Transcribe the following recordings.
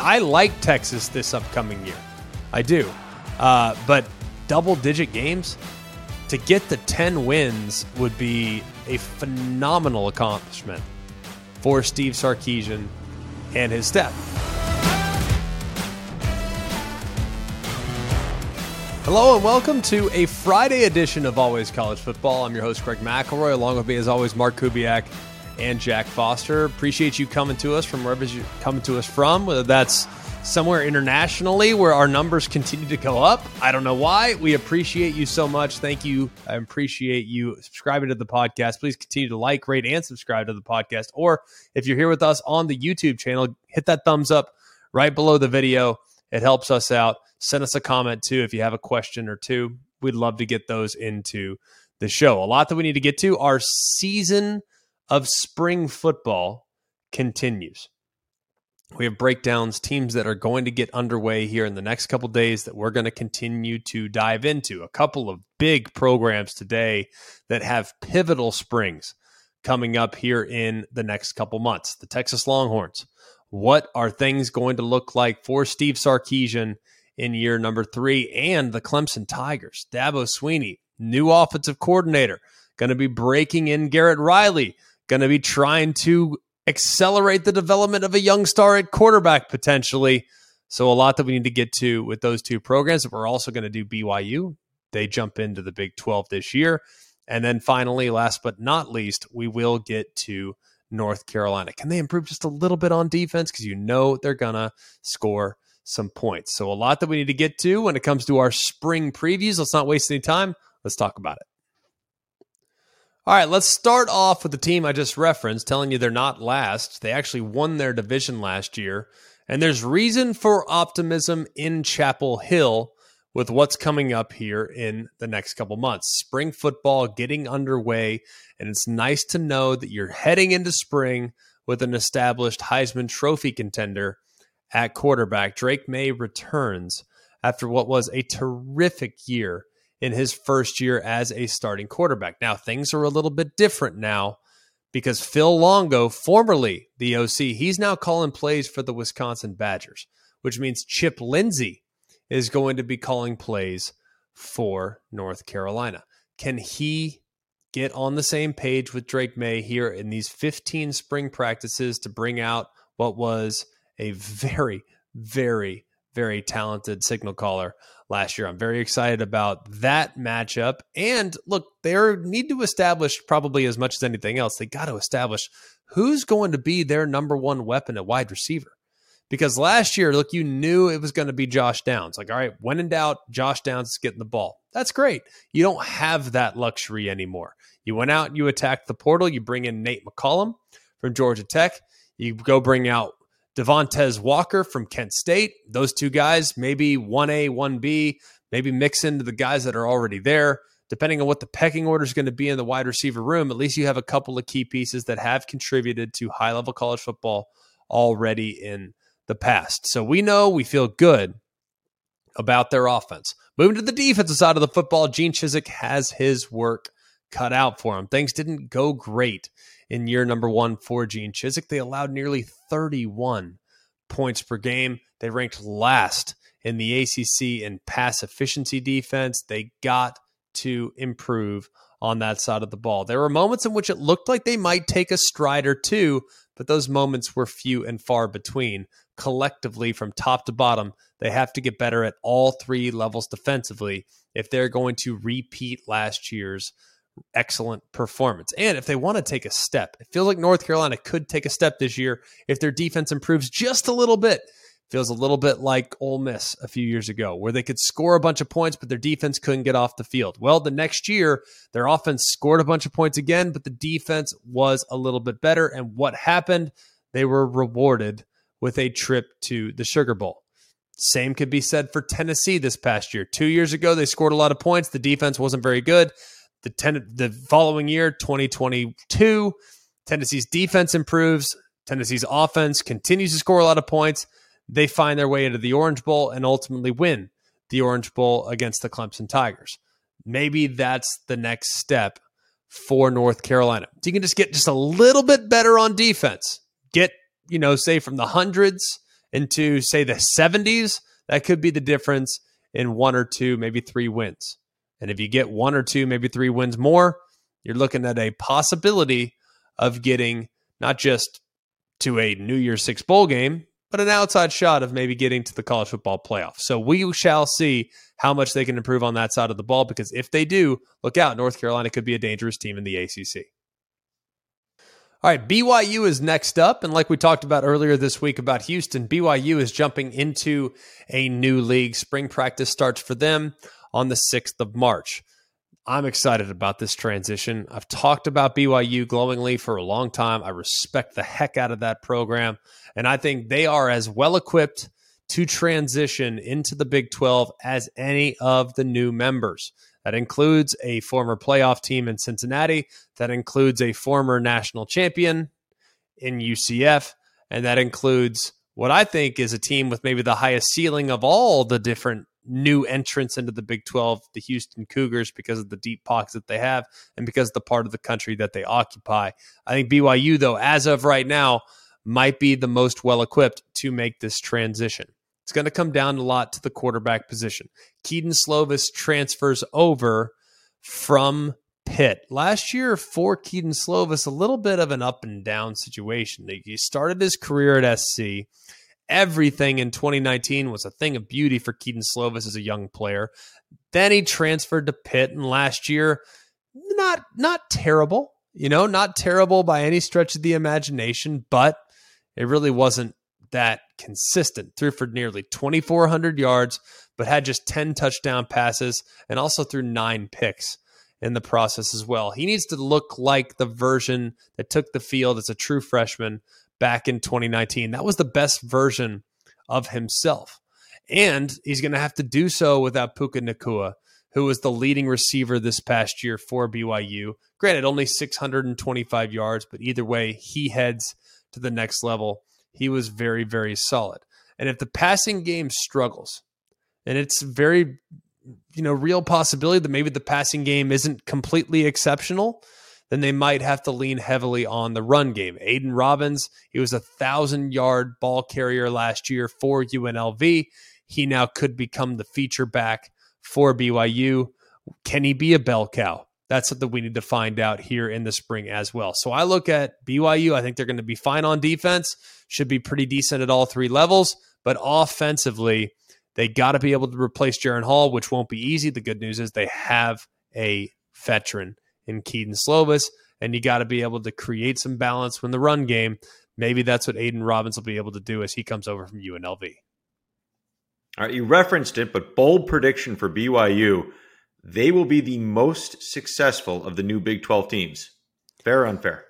I like Texas this upcoming year. I do. Uh, but double digit games, to get the 10 wins would be a phenomenal accomplishment for Steve Sarkisian and his staff. Hello and welcome to a Friday edition of Always College Football. I'm your host, Greg McElroy. Along with me, as always, Mark Kubiak and Jack Foster. Appreciate you coming to us from wherever you're coming to us from, whether that's somewhere internationally where our numbers continue to go up. I don't know why. We appreciate you so much. Thank you. I appreciate you subscribing to the podcast. Please continue to like, rate, and subscribe to the podcast. Or if you're here with us on the YouTube channel, hit that thumbs up right below the video. It helps us out. Send us a comment too if you have a question or two. We'd love to get those into the show. A lot that we need to get to. Our season of spring football continues. We have breakdowns, teams that are going to get underway here in the next couple days that we're going to continue to dive into. A couple of big programs today that have pivotal springs coming up here in the next couple months. The Texas Longhorns. What are things going to look like for Steve Sarkisian in year number three? And the Clemson Tigers. Dabo Swinney, new offensive coordinator, going to be breaking in Garrett Riley, going to be trying to accelerate the development of a young star at quarterback potentially. So a lot that we need to get to with those two programs. We're also going to do BYU. They jump into the Big 12 this year. And then finally, last but not least, we will get to North Carolina. Can they improve just a little bit on defense? Because you know they're going to score some points. So a lot that we need to get to when it comes to our spring previews. Let's not waste any time. Let's talk about it. All right, let's start off with the team I just referenced, telling you they're not last. They actually won their division last year. And there's reason for optimism in Chapel Hill with what's coming up here in the next couple months. Spring football getting underway, and it's nice to know that you're heading into spring with an established Heisman Trophy contender at quarterback. Drake Maye returns after what was a terrific year in his first year as a starting quarterback. Now, things are a little bit different now because Phil Longo, formerly the OC, he's now calling plays for the Wisconsin Badgers, which means Chip Lindsey is going to be calling plays for North Carolina. Can he get on the same page with Drake Maye here in these 15 spring practices to bring out what was a very, very, very talented signal caller last year. I'm very excited about that matchup. And look, they need to establish probably as much as anything else, they got to establish who's going to be their number one weapon at wide receiver. Because last year, look, you knew it was going to be Josh Downs. Like, all right, when in doubt, Josh Downs is getting the ball. That's great. You don't have that luxury anymore. You went out you attacked the portal. You bring in Nate McCollum from Georgia Tech. You go bring out Devontez Walker from Kent State. Those two guys, maybe 1A, 1B, maybe mix into the guys that are already there. Depending on what the pecking order is going to be in the wide receiver room, at least you have a couple of key pieces that have contributed to high level college football already in the past. So we know we feel good about their offense. Moving to the defensive side of the football, Gene Chizik has his work cut out for him. Things didn't go great in year number one for Gene Chizik. They allowed nearly 31 points per game. They ranked last in the ACC in pass efficiency defense. They got to improve on that side of the ball. There were moments in which it looked like they might take a stride or two, but those moments were few and far between. Collectively, from top to bottom, they have to get better at all three levels defensively if they're going to repeat last year's excellent performance. And if they want to take a step, it feels like North Carolina could take a step this year if their defense improves just a little bit. Feels a little bit like Ole Miss a few years ago, where they could score a bunch of points, but their defense couldn't get off the field. Well, the next year, their offense scored a bunch of points again, but the defense was a little bit better. And what happened? They were rewarded with a trip to the Sugar Bowl. Same could be said for Tennessee this past year. Two years ago, they scored a lot of points. The defense wasn't very good the ten, the following year, 2022, Tennessee's defense improves. Tennessee's offense continues to score a lot of points. They find their way into the Orange Bowl and ultimately win the Orange Bowl against the Clemson Tigers. Maybe that's the next step for North Carolina. So you can just get just a little bit better on defense. Get, you know, say from the hundreds into, say, the 70s, that could be the difference in one or two, maybe three wins. And if you get one or two, maybe three wins more, you're looking at a possibility of getting not just to a New Year's Six bowl game, but an outside shot of maybe getting to the college football playoff. So we shall see how much they can improve on that side of the ball because if they do, look out, North Carolina could be a dangerous team in the ACC. All right, BYU is next up. And like we talked about earlier this week about Houston, BYU is jumping into a new league. Spring practice starts for them on the 6th of March. I'm excited about this transition. I've talked about BYU glowingly for a long time. I respect the heck out of that program. And I think they are as well equipped to transition into the Big 12 as any of the new members. That includes a former playoff team in Cincinnati, that includes a former national champion in UCF, and that includes what I think is a team with maybe the highest ceiling of all the different new entrants into the Big 12, the Houston Cougars, because of the deep pockets that they have and because of the part of the country that they occupy. I think BYU, though, as of right now, might be the most well equipped to make this transition. It's going to come down a lot to the quarterback position. Kedon Slovis transfers over from Pitt. Last year for Kedon Slovis, a little bit of an up and down situation. He started his career at SC everything in 2019 was a thing of beauty for Kedon Slovis as a young player. Then he transferred to Pitt, and last year, not not terrible, you know, not terrible by any stretch of the imagination, but it really wasn't that consistent. Threw for nearly 2,400 yards, but had just 10 touchdown passes and also threw nine picks in the process as well. He needs to look like the version that took the field as a true freshman back in 2019. That was the best version of himself. And he's going to have to do so without Puka Nacua, who was the leading receiver this past year for BYU. Granted, only 625 yards, but either way, he heads to the next level. He was very, very solid. And if the passing game struggles, and it's very, you know, real possibility that maybe the passing game isn't completely exceptional, then they might have to lean heavily on the run game. Aidan Robbins, he was a thousand yard ball carrier last year for UNLV. He now could become the feature back for BYU. Can he be a bell cow? That's something we need to find out here in the spring as well. So I look at BYU. I think they're going to be fine on defense, should be pretty decent at all three levels, but offensively, they got to be able to replace Jaren Hall, which won't be easy. The good news is they have a veteran in Kedon Slovis, and you got to be able to create some balance when the run game. Maybe that's what Aidan Robbins will be able to do as he comes over from UNLV. All right, you referenced it, but bold prediction for BYU. They will be the most successful of the new Big 12 teams. Fair or unfair?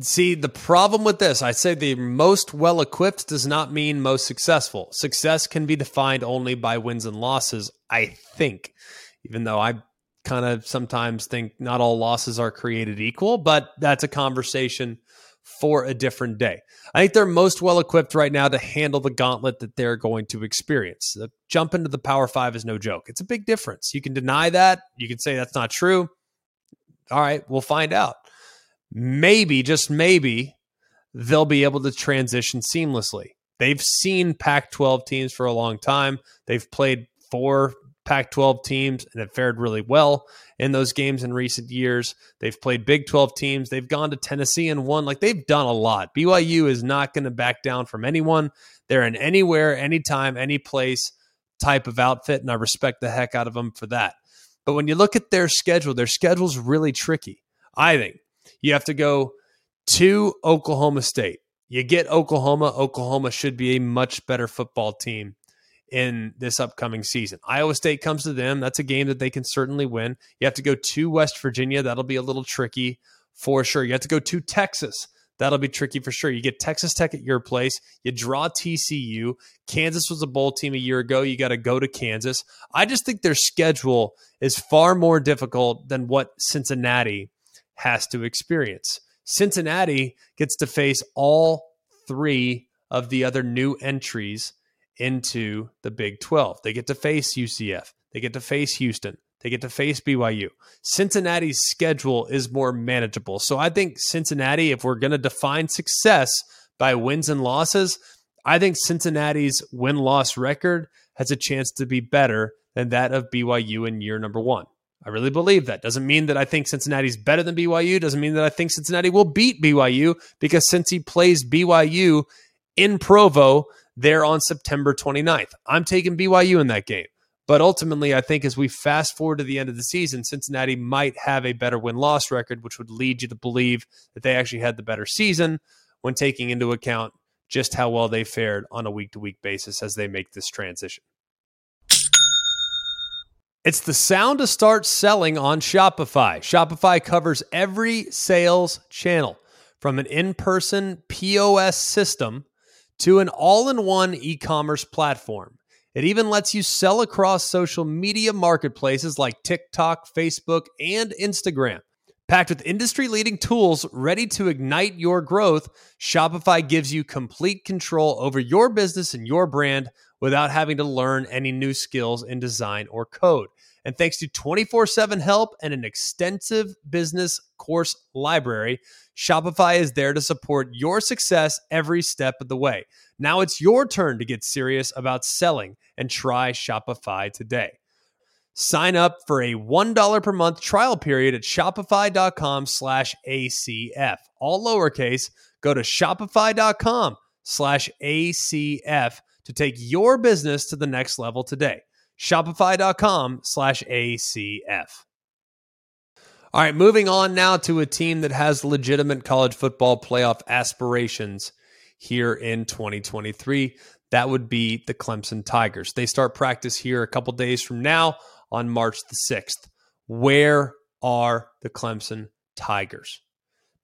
See, the problem with this, I say the most well equipped does not mean most successful. Success can be defined only by wins and losses, I think. Even though I kind of sometimes think not all losses are created equal, but that's a conversation for a different day. I think they're most well equipped right now to handle the gauntlet that they're going to experience. The jump into the Power Five is no joke. It's a big difference. You can deny that. You can say that's not true. All right, we'll find out. Maybe, just maybe, they'll be able to transition seamlessly. They've seen Pac 12 teams for a long time. They've played four Pac 12 teams and have fared really well in those games in recent years. They've played Big 12 teams. They've gone to Tennessee and won. Like they've done a lot. BYU is not going to back down from anyone. They're an anywhere, anytime, any place type of outfit, and I respect the heck out of them for that. But when you look at their schedule, their schedule's really tricky. I think you have to go to Oklahoma State. You get Oklahoma. Oklahoma should be a much better football team in this upcoming season. Iowa State comes to them. That's a game that they can certainly win. You have to go to West Virginia. That'll be a little tricky for sure. You have to go to Texas. That'll be tricky for sure. You get Texas Tech at your place. You draw TCU. Kansas was a bowl team a year ago. You got to go to Kansas. I just think their schedule is far more difficult than what Cincinnati has to experience. Cincinnati gets to face all three of the other new entries into the Big 12. They get to face UCF, they get to face Houston, they get to face BYU. Cincinnati's schedule is more manageable. So I think Cincinnati, if we're going to define success by wins and losses, I think Cincinnati's win loss record has a chance to be better than that of BYU in year number one. I really believe that. Doesn't mean that I think Cincinnati's better than BYU. Doesn't mean that I think Cincinnati will beat BYU because Cincy plays BYU in Provo there on September 29th, I'm taking BYU in that game. But ultimately, I think as we fast forward to the end of the season, Cincinnati might have a better win loss record, which would lead you to believe that they actually had the better season when taking into account just how well they fared on a week to week basis as they make this transition. It's the sound to start selling on Shopify. Shopify covers every sales channel from an in person POS system to an all in one e commerce platform. It even lets you sell across social media marketplaces like TikTok, Facebook, and Instagram. Packed with industry leading tools ready to ignite your growth, Shopify gives you complete control over your business and your brand without having to learn any new skills in design or code. And thanks to 24 7 help and an extensive business course library, Shopify is there to support your success every step of the way. Now it's your turn to get serious about selling and try Shopify today. Sign up for a $1 per month trial period at shopify.com slash ACF. All lowercase, go to shopify.com slash ACF to take your business to the next level today. Shopify.com slash ACF. All right, moving on now to a team that has legitimate college football playoff aspirations here in 2023. That would be the Clemson Tigers. They start practice here a couple days from now on March the 6th. Where are the Clemson Tigers?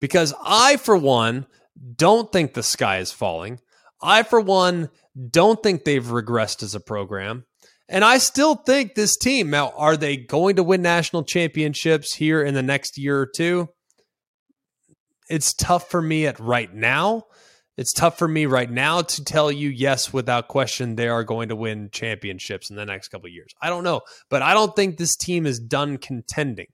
Because I, for one, don't think the sky is falling. I, for one, don't think they've regressed as a program. And I still think this team, now, are they going to win national championships here in the next year or two? It's tough for me at right now. It's tough for me right now to tell you, yes, without question, they are going to win championships in the next couple years. I don't know, but I don't think this team is done contending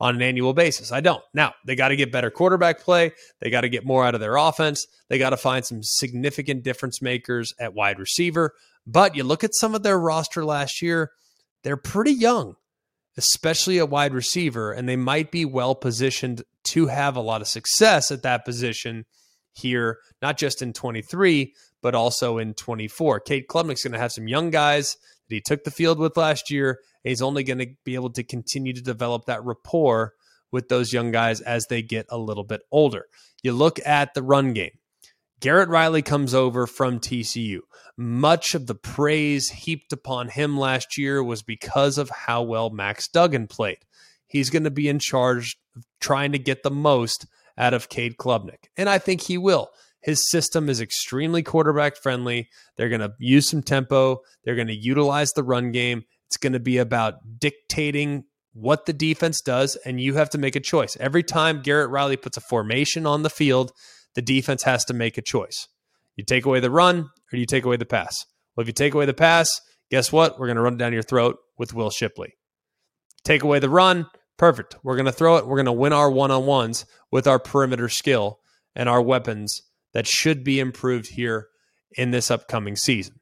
on an annual basis. I don't. Now, they got to get better quarterback play. They got to get more out of their offense. They got to find some significant difference makers at wide receiver. But you look at some of their roster last year, they're pretty young, especially a wide receiver, and they might be well positioned to have a lot of success at that position here, not just in 23, but also in 24. Cade Klubnik's going to have some young guys that he took the field with last year. He's only going to be able to continue to develop that rapport with those young guys as they get a little bit older. You look at the run game. Garrett Riley comes over from TCU. Much of the praise heaped upon him last year was because of how well Max Duggan played. He's going to be in charge of trying to get the most out of Cade Klubnik. And I think he will. His system is extremely quarterback friendly. They're going to use some tempo. They're going to utilize the run game. It's going to be about dictating what the defense does, and you have to make a choice. Every time Garrett Riley puts a formation on the field, the defense has to make a choice. You take away the run or do you take away the pass? Well, if you take away the pass, guess what? We're going to run down your throat with Will Shipley. Take away the run, perfect. We're going to throw it. We're going to win our one on ones with our perimeter skill and our weapons that should be improved here in this upcoming season.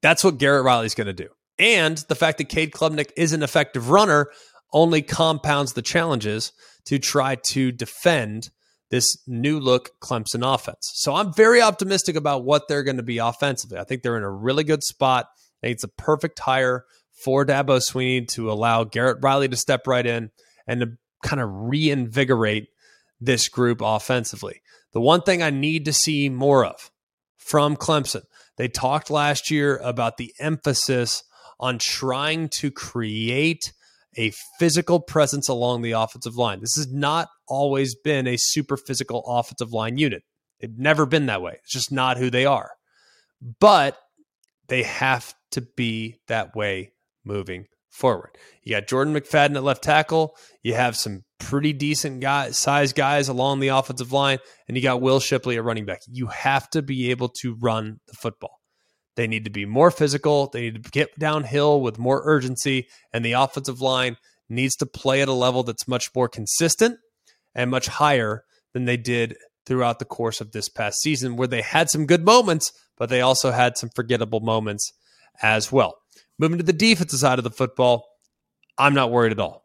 That's what Garrett Riley's going to do. And the fact that Cade Klubnik is an effective runner only compounds the challenges to try to defend this new look Clemson offense. So I'm very optimistic about what they're going to be offensively. I think they're in a really good spot. I think it's a perfect hire for Dabo Swinney to allow Garrett Riley to step right in and to kind of reinvigorate this group offensively. The one thing I need to see more of from Clemson, they talked last year about the emphasis on trying to create a physical presence along the offensive line. This is not always been a super physical offensive line unit. It's never been that way. It's just not who they are. But they have to be that way moving forward. You got Jordan McFadden at left tackle. You have some pretty decent guy, size guys along the offensive line, and you got Will Shipley at running back. You have to be able to run the football. They need to be more physical. They need to get downhill with more urgency, and the offensive line needs to play at a level that's much more consistent and much higher than they did throughout the course of this past season, where they had some good moments, but they also had some forgettable moments as well. Moving to the defensive side of the football, I'm not worried at all.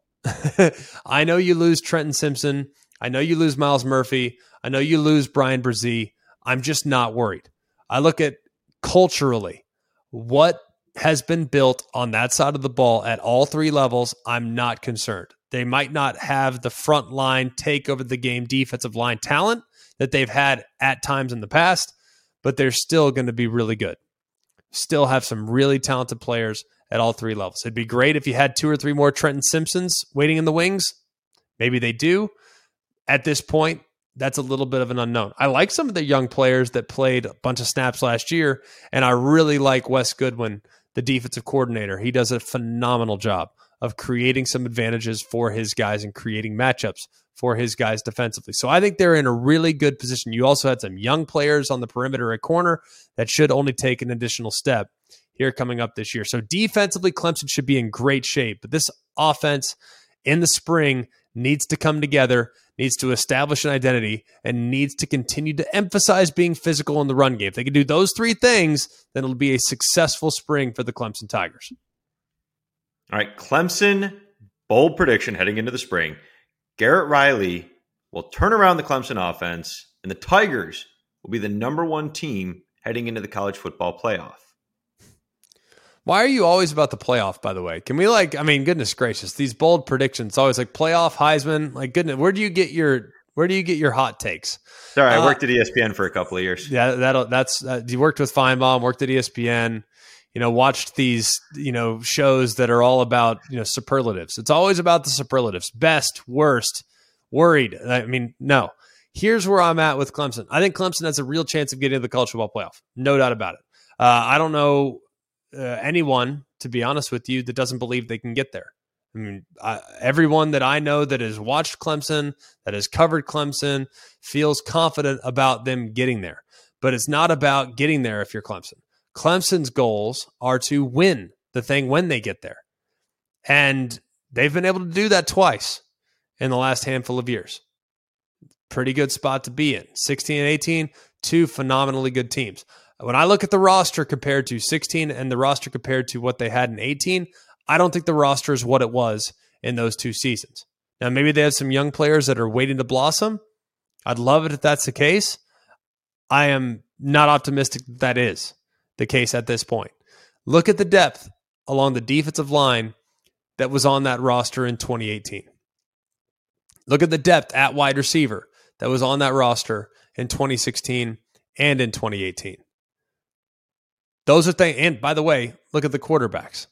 I know you lose Trenton Simpson. I know you lose Myles Murphy. I know you lose Bryan Bresee. I'm just not worried. I look at culturally what has been built on that side of the ball at all three levels. I'm not concerned. They might not have the front line take over the game defensive line talent that they've had at times in the past, but they're still going to be really good. Still have some really talented players at all three levels. It'd be great if you had two or three more Trenton Simpsons waiting in the wings. Maybe they do. At this point, that's a little bit of an unknown. I like some of the young players that played a bunch of snaps last year, and I really like Wes Goodwin, the defensive coordinator. He does a phenomenal job of creating some advantages for his guys and creating matchups for his guys defensively. So I think they're in a really good position. You also had some young players on the perimeter at corner that should only take an additional step here coming up this year. So defensively, Clemson should be in great shape. But this offense in the spring needs to come together, needs to establish an identity, and needs to continue to emphasize being physical in the run game. If they can do those three things, then it'll be a successful spring for the Clemson Tigers. All right, Clemson, bold prediction heading into the spring. Garrett Riley will turn around the Clemson offense, and the Tigers will be the number one team heading into the college football playoff. Why are you always about the playoff, by the way? Can we like I mean, goodness gracious, these bold predictions always like playoff, Heisman, like goodness, where do you get your where do you get your hot takes? Sorry, I uh, worked at ESPN for a couple of years. Yeah, that'll that's uh, you worked with Finebaum, worked at ESPN, you know, watched these, you know, shows that are all about, you know, superlatives. It's always about the superlatives. Best, worst, worried. I mean, no. Here's where I'm at with Clemson. I think Clemson has a real chance of getting to the college football playoff. No doubt about it. Uh, I don't know uh, anyone, to be honest with you, that doesn't believe they can get there. I mean, I, everyone that I know that has watched Clemson, that has covered Clemson, feels confident about them getting there. But it's not about getting there if you're Clemson. Clemson's goals are to win the thing when they get there. And they've been able to do that twice in the last handful of years. Pretty good spot to be in. 16 and 18, two phenomenally good teams. When I look at the roster compared to 16 and the roster compared to what they had in 18, I don't think the roster is what it was in those two seasons. Now, maybe they have some young players that are waiting to blossom. I'd love it if that's the case. I am not optimistic that that is the case at this point. Look at the depth along the defensive line that was on that roster in 2018. Look at the depth at wide receiver that was on that roster in 2016 and in 2018. Those are things. And by the way, look at the quarterbacks.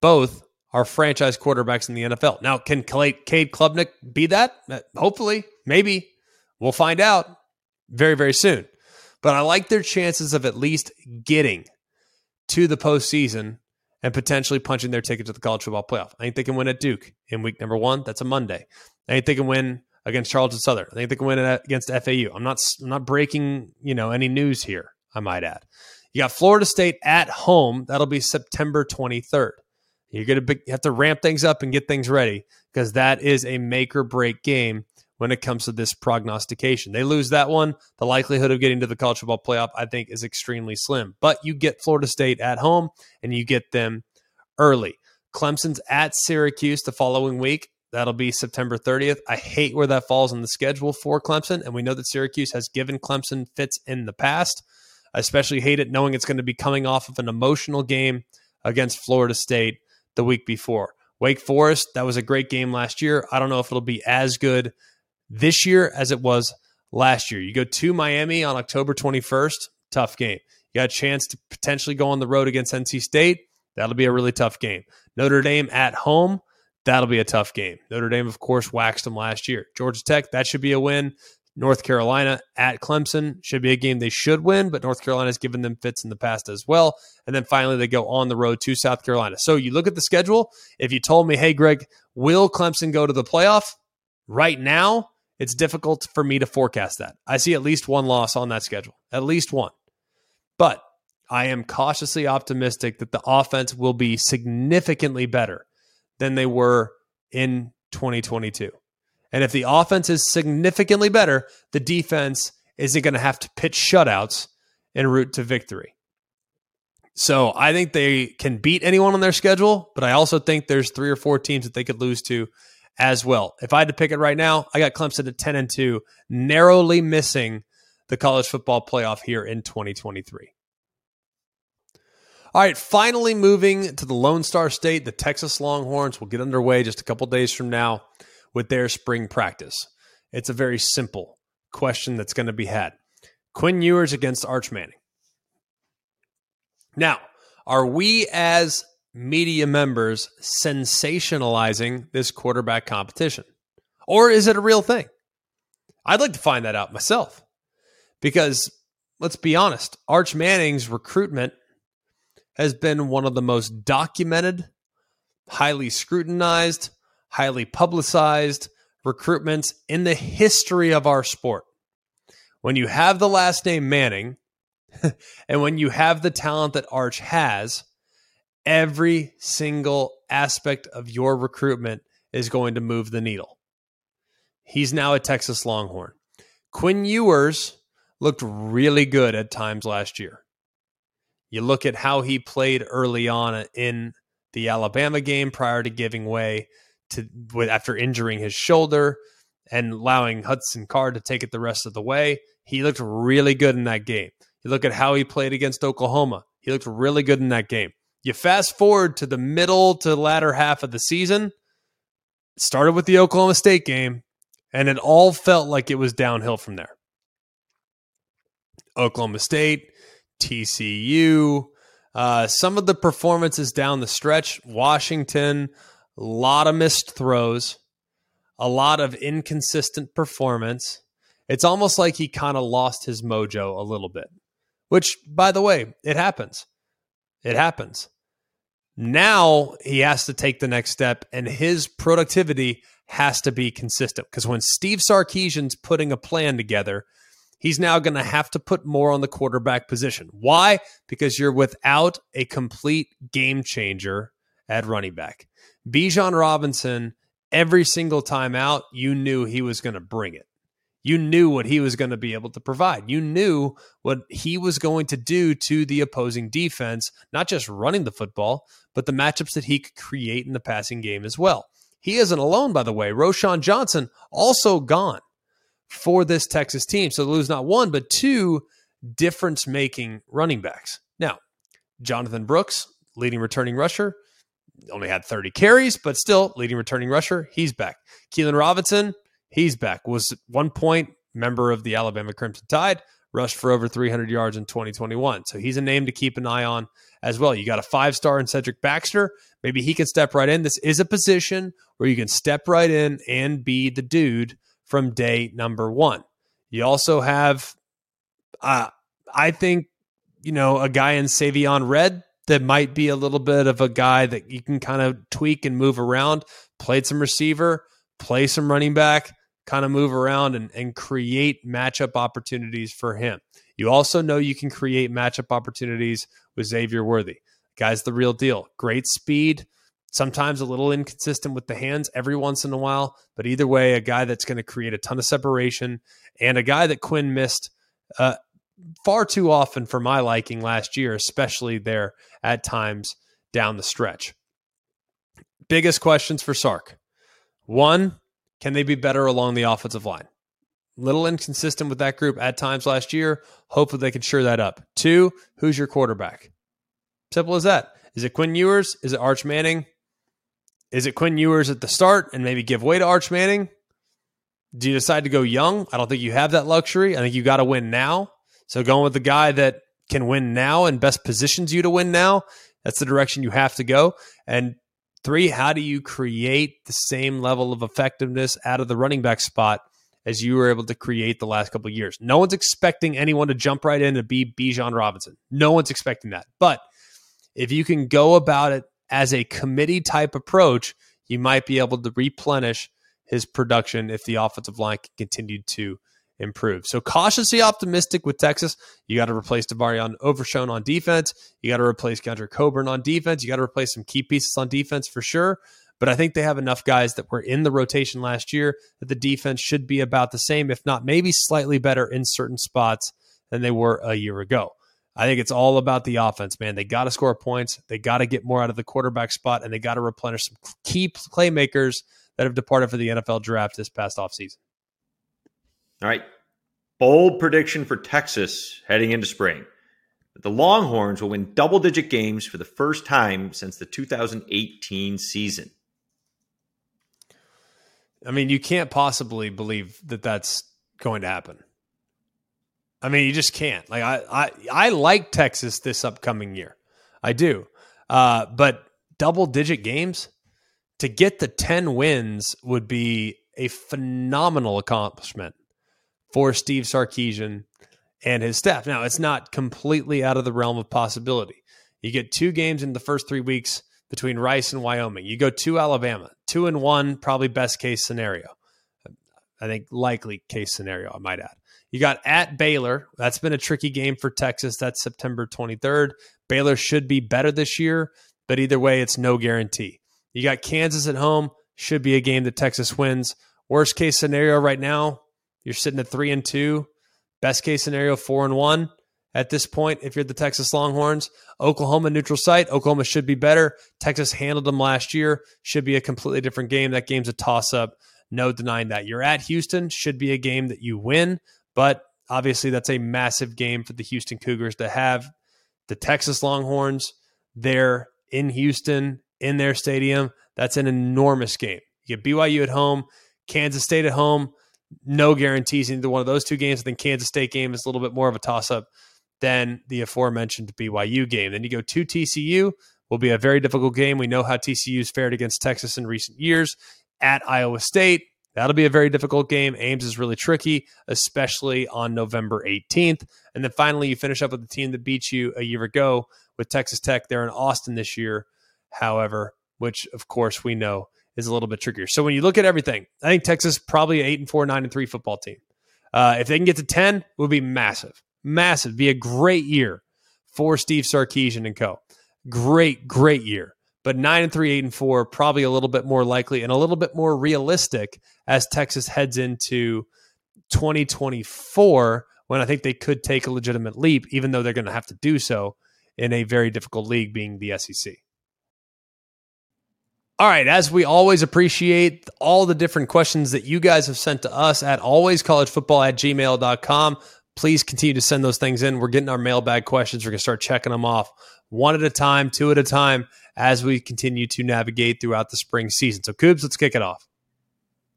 Both are franchise quarterbacks in the NFL. Now, can Cade Klubnik be that? Uh, hopefully, maybe. We'll find out very, very soon. But I like their chances of at least getting to the postseason and potentially punching their ticket to the college football playoff. I think they can win at Duke in week number one. That's a Monday. I think they can win against Charleston Southern. I think they can win against FAU. I'm not I'm not breaking you know any news here. I might add. You got Florida State at home. That'll be September 23rd. You're going to have to ramp things up and get things ready because that is a make or break game when it comes to this prognostication. They lose that one, the likelihood of getting to the college football playoff, I think, is extremely slim. But you get Florida State at home and you get them early. Clemson's at Syracuse the following week. That'll be September 30th. I hate where that falls on the schedule for Clemson. And we know that Syracuse has given Clemson fits in the past. I especially hate it knowing it's going to be coming off of an emotional game against Florida State the week before. Wake Forest, that was a great game last year. I don't know if it'll be as good this year as it was last year. You go to Miami on October 21st, tough game. You got a chance to potentially go on the road against NC State. That'll be a really tough game. Notre Dame at home, that'll be a tough game. Notre Dame, of course, waxed them last year. Georgia Tech, that should be a win. North Carolina at Clemson should be a game they should win, but North Carolina has given them fits in the past as well. And then finally, they go on the road to South Carolina. So you look at the schedule. If you told me, hey, Greg, will Clemson go to the playoff? Right now, it's difficult for me to forecast that. I see at least one loss on that schedule, at least one. But I am cautiously optimistic that the offense will be significantly better than they were in 2022. And if the offense is significantly better, the defense isn't going to have to pitch shutouts en route to victory. So I think they can beat anyone on their schedule, but I also think there's three or four teams that they could lose to as well. If I had to pick it right now, I got Clemson at 10 and 2, narrowly missing the college football playoff here in 2023. All right, finally moving to the Lone Star State, the Texas Longhorns will get underway just a couple days from now with their spring practice. It's a very simple question that's going to be had. Quinn Ewers against Arch Manning. Now, are we as media members sensationalizing this quarterback competition? Or is it a real thing? I'd like to find that out myself because let's be honest, Arch Manning's recruitment has been one of the most documented, highly scrutinized, highly publicized recruitments in the history of our sport. When you have the last name Manning, and when you have the talent that Arch has, every single aspect of your recruitment is going to move the needle. He's now a Texas Longhorn. Quinn Ewers looked really good at times last year. You look at how he played early on in the Alabama game prior to giving way to after injuring his shoulder and allowing Hudson Card to take it the rest of the way. He looked really good in that game. You look at how he played against Oklahoma. He looked really good in that game. You fast forward to the middle to latter half of the season, started with the Oklahoma State game, and it all felt like it was downhill from there. Oklahoma State, TCU, uh, some of the performances down the stretch, Washington, a lot of missed throws, a lot of inconsistent performance. It's almost like he kind of lost his mojo a little bit, which, by the way, it happens. It happens. Now he has to take the next step, and his productivity has to be consistent. Because when Steve Sarkisian's putting a plan together, he's now going to have to put more on the quarterback position. Why? Because you're without a complete game changer at running back. Bijan Robinson, every single time out, you knew he was going to bring it. You knew what he was going to be able to provide. You knew what he was going to do to the opposing defense, not just running the football, but the matchups that he could create in the passing game as well. He isn't alone, by the way. Roschon Johnson also gone for this Texas team. So they lose not one, but two difference making running backs. Now, Jonathan Brooks, leading returning rusher, only had 30 carries, but still leading returning rusher. He's back. Keilan Robinson, He's back. Was one point member of the Alabama Crimson Tide, rushed for over 300 yards in 2021. So he's a name to keep an eye on as well. You got a five star in Cedric Baxter. Maybe he can step right in. This is a position where you can step right in and be the dude from day number one. You also have, uh, I think, you know, a guy in Savion Red that might be a little bit of a guy that you can kind of tweak and move around. Played some receiver, play some running back kind of move around and, and create matchup opportunities for him. You also know you can create matchup opportunities with Xavier Worthy. Guy's the real deal. Great speed, sometimes a little inconsistent with the hands every once in a while, but either way, a guy that's going to create a ton of separation and a guy that Quinn missed uh, far too often for my liking last year, especially there at times down the stretch. Biggest questions for Sark. One, can they be better along the offensive line? Little inconsistent with that group at times last year. Hopefully they can sure that up. Two, who's your quarterback? Simple as that. Is it Quinn Ewers? Is it Arch Manning? Is it Quinn Ewers at the start and maybe give way to Arch Manning? Do you decide to go young? I don't think you have that luxury. I think you got to win now. So going with the guy that can win now and best positions you to win now, that's the direction you have to go. And Three, how do you create the same level of effectiveness out of the running back spot as you were able to create the last couple years? No one's expecting anyone to jump right in to be Bijan Robinson. No one's expecting that. But if you can go about it as a committee type approach, you might be able to replenish his production if the offensive line can continue to improve. So cautiously optimistic with Texas. You got to replace DeMarvion Overshown on defense. You got to replace Kendrick Coburn on defense. You got to replace some key pieces on defense for sure. But I think they have enough guys that were in the rotation last year that the defense should be about the same, if not maybe slightly better in certain spots than they were a year ago. I think it's all about the offense, man. They got to score points. They got to get more out of the quarterback spot, and they got to replenish some key playmakers that have departed for the NFL draft this past offseason. All right. Bold prediction for Texas heading into spring. The Longhorns will win double digit games for the first time since the 2018 season. I mean, you can't possibly believe that that's going to happen. I mean, you just can't. Like I, I, I like Texas this upcoming year. I do. Uh, but double digit games to get the 10 wins would be a phenomenal accomplishment for Steve Sarkisian and his staff. Now, it's not completely out of the realm of possibility. You get two games in the first three weeks between Rice and Wyoming. You go to Alabama, two and one, probably best case scenario. I think likely case scenario, I might add. You got at Baylor. That's been a tricky game for Texas. That's September 23rd. Baylor should be better this year, but either way, it's no guarantee. You got Kansas at home. Should be a game that Texas wins. Worst case scenario right now, you're sitting at three and two. Best case scenario, four and one at this point. If you're the Texas Longhorns, Oklahoma neutral site. Oklahoma should be better. Texas handled them last year. Should be a completely different game. That game's a toss up. No denying that. You're at Houston. Should be a game that you win. But obviously, that's a massive game for the Houston Cougars to have the Texas Longhorns there in Houston in their stadium. That's an enormous game. You get BYU at home, Kansas State at home. No guarantees in either one of those two games. I think Kansas State game is a little bit more of a toss up than the aforementioned BYU game. Then you go to TCU, will be a very difficult game. We know how TCU's fared against Texas in recent years. At Iowa State, That'll be a very difficult game. Ames is really tricky, especially on November 18th. And then finally, you finish up with the team that beat you a year ago with Texas Tech. They're in Austin this year, however, which of course we know is a little bit trickier. So when you look at everything, I think Texas probably eight and four, nine and three football team. Uh, if they can get to 10, it would be massive. Massive. Be a great year for Steve Sarkisian and co. Great, great year but nine and three, eight and four, probably a little bit more likely and a little bit more realistic as Texas heads into 2024 when I think they could take a legitimate leap, even though they're going to have to do so in a very difficult league being the SEC. All right, as we always appreciate all the different questions that you guys have sent to us at alwayscollegefootball at gmail.com. Please continue to send those things in. We're getting our mailbag questions. We're going to start checking them off one at a time, two at a time as we continue to navigate throughout the spring season. So, Coobs, let's kick it off.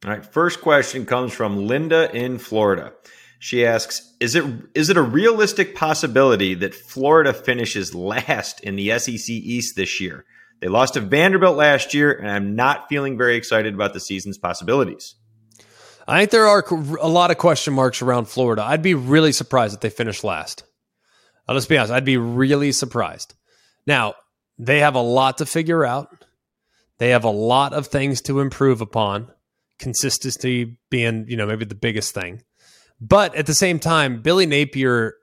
All right. First question comes from Linda in Florida. She asks, "Is it is it a realistic possibility that Florida finishes last in the SEC East this year? They lost to Vanderbilt last year, and I'm not feeling very excited about the season's possibilities." I think there are a lot of question marks around Florida. I'd be really surprised if they finish last. Uh, I'll just be honest. I'd be really surprised. Now, they have a lot to figure out. They have a lot of things to improve upon. Consistency being, you know, maybe the biggest thing. But at the same time, Billy Napier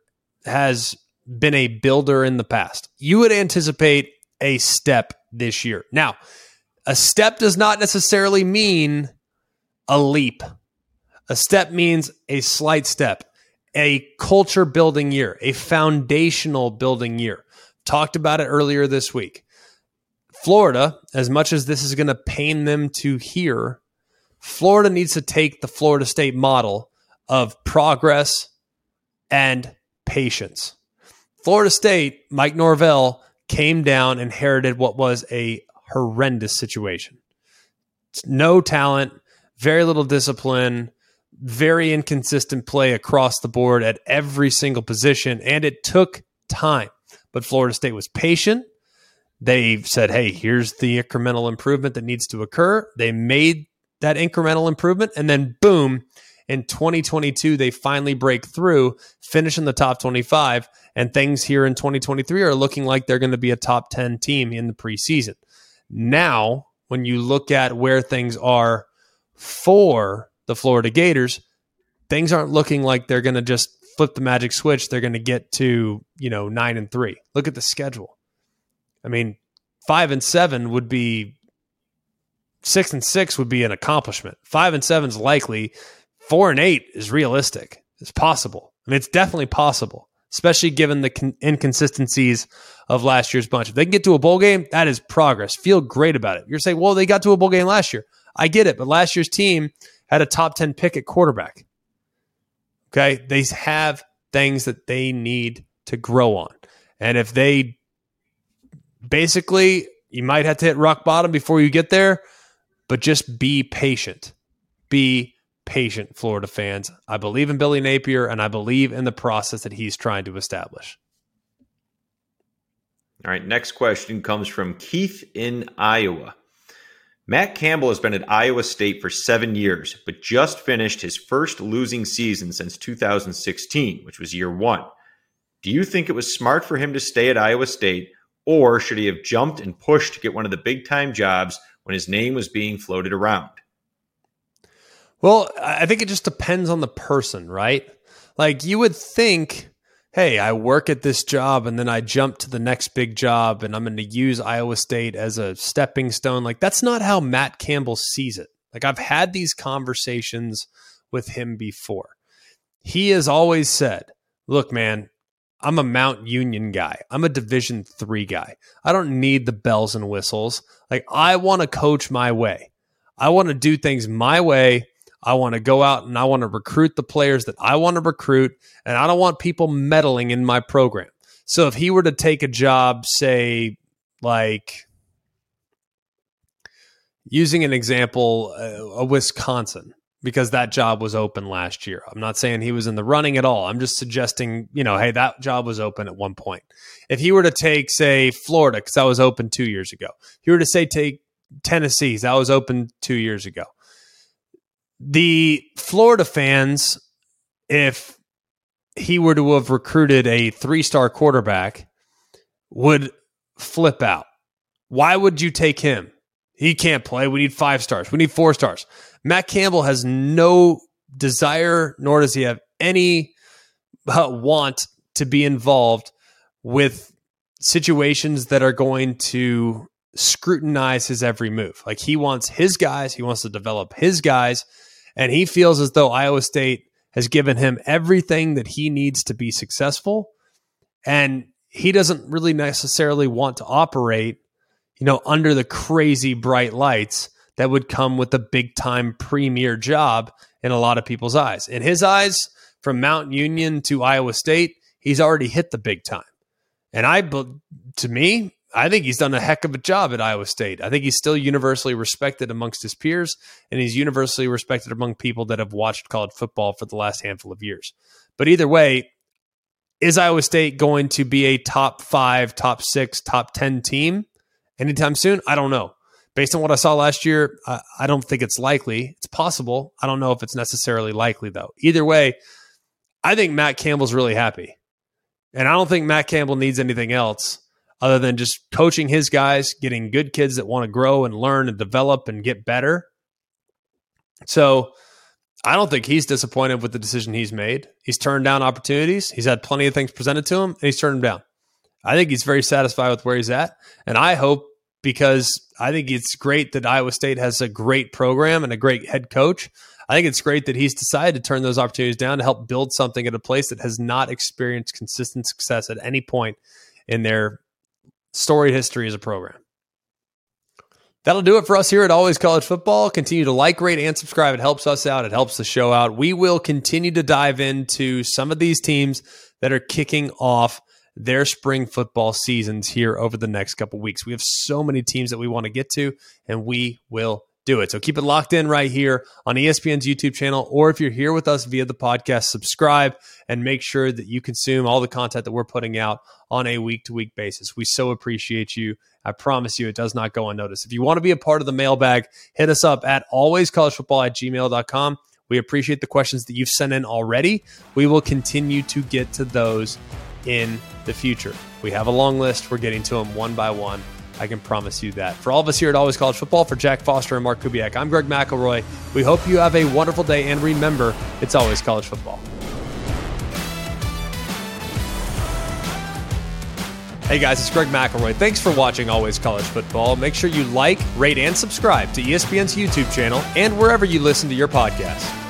has been a builder in the past. You would anticipate a step this year. Now, a step does not necessarily mean a leap. A step means a slight step, a culture building year, a foundational building year. Talked about it earlier this week. Florida, as much as this is going to pain them to hear, Florida needs to take the Florida State model of progress and patience. Florida State, Mike Norvell came down, inherited what was a horrendous situation. No talent, very little discipline, very inconsistent play across the board at every single position, and it took time. But Florida State was patient. They said, hey, here's the incremental improvement that needs to occur. They made that incremental improvement, and then boom, in 2022, they finally break through, finish in the top 25, and things here in 2023 are looking like they're going to be a top 10 team in the preseason. Now, when you look at where things are for the Florida Gators, things aren't looking like they're going to just flip the magic switch, they're going to get to, you know, nine and three. Look at the schedule. I mean, five and seven would be six and six would be an accomplishment. Five and seven is likely. Four and eight is realistic. It's possible. I mean, it's definitely possible, especially given the con- inconsistencies of last year's bunch. If they can get to a bowl game, that is progress. Feel great about it. You're saying, well, they got to a bowl game last year. I get it, but last year's team had a top 10 pick at quarterback. Okay. They have things that they need to grow on. And if they basically, you might have to hit rock bottom before you get there, but just be patient. Be patient, Florida fans. I believe in Billy Napier and I believe in the process that he's trying to establish. All right, next question comes from Keith in Iowa. Matt Campbell has been at Iowa State for seven years, but just finished his first losing season since 2016, which was year one. Do you think it was smart for him to stay at Iowa State, or should he have jumped and pushed to get one of the big time jobs when his name was being floated around? Well, I think it just depends on the person, right? Like you would think hey, I work at this job and then I jump to the next big job and I'm going to use Iowa State as a stepping stone. Like, that's not how Matt Campbell sees it. Like, I've had these conversations with him before. He has always said, look, man, I'm a Mount Union guy. I'm a Division three guy. I don't need the bells and whistles. Like, I want to coach my way. I want to do things my way I want to go out and I want to recruit the players that I want to recruit, and I don't want people meddling in my program. So if he were to take a job, say, like using an example, uh, a Wisconsin, because that job was open last year. I'm not saying he was in the running at all. I'm just suggesting, you know, hey, that job was open at one point. If he were to take, say, Florida, because that was open two years ago, if he were to say take Tennessee, that was open two years ago the Florida fans, if he were to have recruited a three star quarterback, would flip out. Why would you take him? He can't play. We need five stars. We need four stars. Matt Campbell has no desire, nor does he have any uh, want to be involved with situations that are going to scrutinize his every move. Like he wants his guys, he wants to develop his guys, and he feels as though Iowa State has given him everything that he needs to be successful. And he doesn't really necessarily want to operate, you know, under the crazy bright lights that would come with a big time premier job in a lot of people's eyes. In his eyes, from Mount Union to Iowa State, he's already hit the big time. And I, to me, I think he's done a heck of a job at Iowa State. I think he's still universally respected amongst his peers, and he's universally respected among people that have watched college football for the last handful of years. But either way, is Iowa State going to be a top five, top six, top 10 team anytime soon? I don't know. Based on what I saw last year, I don't think it's likely. It's possible. I don't know if it's necessarily likely, though. Either way, I think Matt Campbell's really happy. And I don't think Matt Campbell needs anything else other than just coaching his guys, getting good kids that want to grow and learn and develop and get better. So I don't think he's disappointed with the decision he's made. He's turned down opportunities. He's had plenty of things presented to him, and he's turned them down. I think he's very satisfied with where he's at. And I hope because I think it's great that Iowa State has a great program and a great head coach. I think it's great that he's decided to turn those opportunities down to help build something at a place that has not experienced consistent success at any point in their storied history as a program. That'll do it for us here at Always College Football. Continue to like, rate, and subscribe. It helps us out. It helps the show out. We will continue to dive into some of these teams that are kicking off their spring football seasons here over the next couple weeks. We have so many teams that we want to get to, and we will do it. So keep it locked in right here on ESPN's YouTube channel, or if you're here with us via the podcast, subscribe and make sure that you consume all the content that we're putting out on a week to week basis. We so appreciate you. I promise you, it does not go unnoticed. If you want to be a part of the mailbag, hit us up at alwayscollegefootball at gmail.com. We appreciate the questions that you've sent in already. We will continue to get to those in the future. We have a long list. We're getting to them one by one I can promise you that. For all of us here at Always College Football, for Jack Foster and Mark Kubiak, I'm Greg McElroy. We hope you have a wonderful day, and remember, it's always college football. Hey guys, it's Greg McElroy. Thanks for watching Always College Football. Make sure you like, rate, and subscribe to ESPN's YouTube channel and wherever you listen to your podcasts.